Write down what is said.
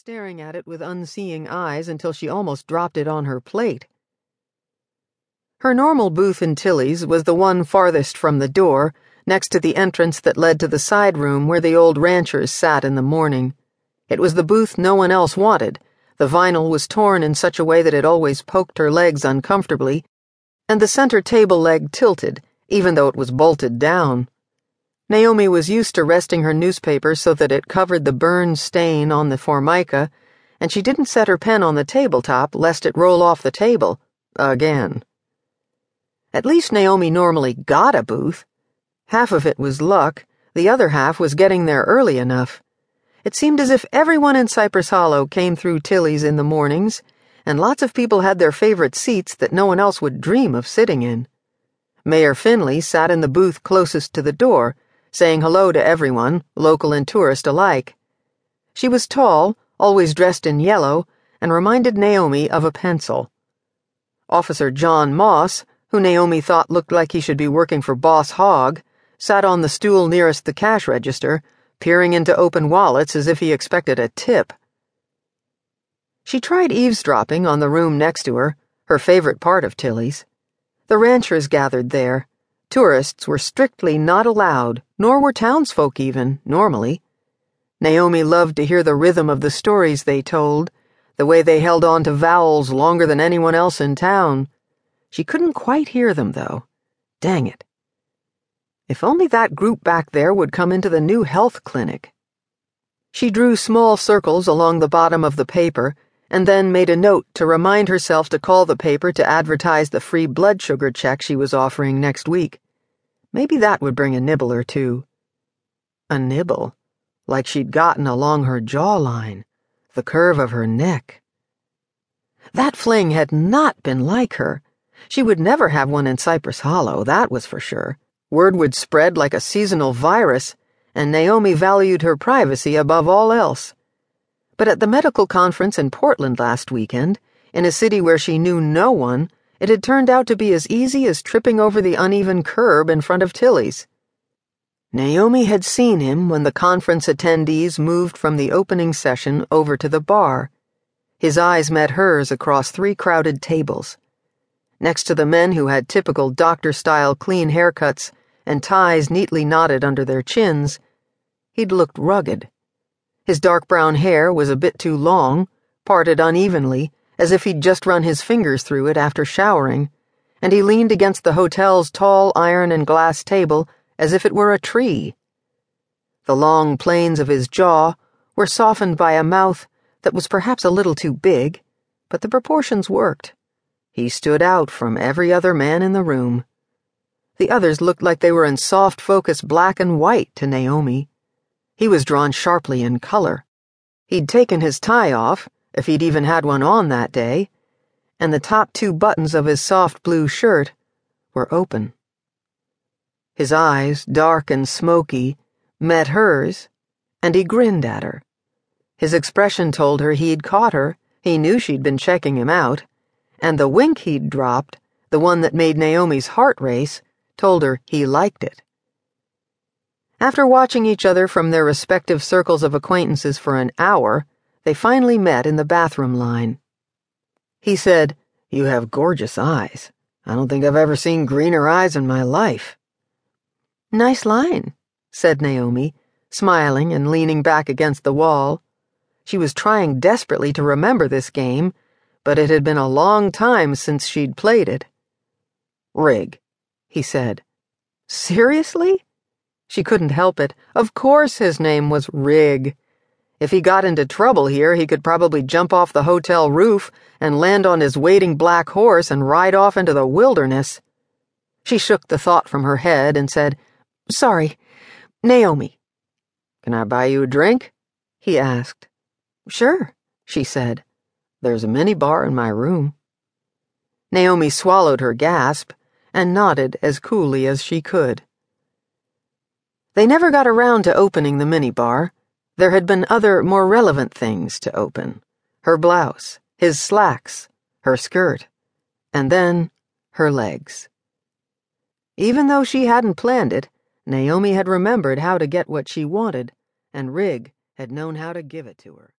staring at it with unseeing eyes until she almost dropped it on her plate. Her normal booth in Tilly's was the one farthest from the door, next to the entrance that led to the side room where the old ranchers sat in the morning. It was the booth no one else wanted. The vinyl was torn in such a way that it always poked her legs uncomfortably, and the center table leg tilted, even though it was bolted down. Naomi was used to resting her newspaper so that it covered the burn stain on the formica, and she didn't set her pen on the tabletop lest it roll off the table. Again. At least Naomi normally got a booth. Half of it was luck, the other half was getting there early enough. It seemed as if everyone in Cypress Hollow came through Tilly's in the mornings, and lots of people had their favorite seats that no one else would dream of sitting in. Mayor Finley sat in the booth closest to the door saying hello to everyone, local and tourist alike. She was tall, always dressed in yellow, and reminded Naomi of a pencil. Officer John Moss, who Naomi thought looked like he should be working for Boss Hogg, sat on the stool nearest the cash register, peering into open wallets as if he expected a tip. She tried eavesdropping on the room next to her, her favorite part of Tilly's. The ranchers gathered there Tourists were strictly not allowed, nor were townsfolk even, normally. Naomi loved to hear the rhythm of the stories they told, the way they held on to vowels longer than anyone else in town. She couldn't quite hear them, though. Dang it. If only that group back there would come into the new health clinic. She drew small circles along the bottom of the paper and then made a note to remind herself to call the paper to advertise the free blood sugar check she was offering next week. Maybe that would bring a nibble or two. A nibble, like she'd gotten along her jawline, the curve of her neck. That fling had not been like her. She would never have one in Cypress Hollow, that was for sure. Word would spread like a seasonal virus, and Naomi valued her privacy above all else. But at the medical conference in Portland last weekend, in a city where she knew no one, it had turned out to be as easy as tripping over the uneven curb in front of Tilly's. Naomi had seen him when the conference attendees moved from the opening session over to the bar. His eyes met hers across three crowded tables. Next to the men who had typical doctor style clean haircuts and ties neatly knotted under their chins, he'd looked rugged. His dark brown hair was a bit too long, parted unevenly, as if he'd just run his fingers through it after showering, and he leaned against the hotel's tall iron and glass table as if it were a tree. The long planes of his jaw were softened by a mouth that was perhaps a little too big, but the proportions worked. He stood out from every other man in the room. The others looked like they were in soft focus black and white to Naomi. He was drawn sharply in color. He'd taken his tie off, if he'd even had one on that day, and the top two buttons of his soft blue shirt were open. His eyes, dark and smoky, met hers, and he grinned at her. His expression told her he'd caught her, he knew she'd been checking him out, and the wink he'd dropped, the one that made Naomi's heart race, told her he liked it. After watching each other from their respective circles of acquaintances for an hour, they finally met in the bathroom line. He said, You have gorgeous eyes. I don't think I've ever seen greener eyes in my life. Nice line, said Naomi, smiling and leaning back against the wall. She was trying desperately to remember this game, but it had been a long time since she'd played it. Rig, he said. Seriously? She couldn't help it. Of course his name was Rig. If he got into trouble here, he could probably jump off the hotel roof and land on his waiting black horse and ride off into the wilderness. She shook the thought from her head and said, Sorry, Naomi. Can I buy you a drink? he asked. Sure, she said. There's a mini bar in my room. Naomi swallowed her gasp and nodded as coolly as she could. They never got around to opening the minibar. There had been other, more relevant things to open her blouse, his slacks, her skirt, and then her legs. Even though she hadn't planned it, Naomi had remembered how to get what she wanted, and Rig had known how to give it to her.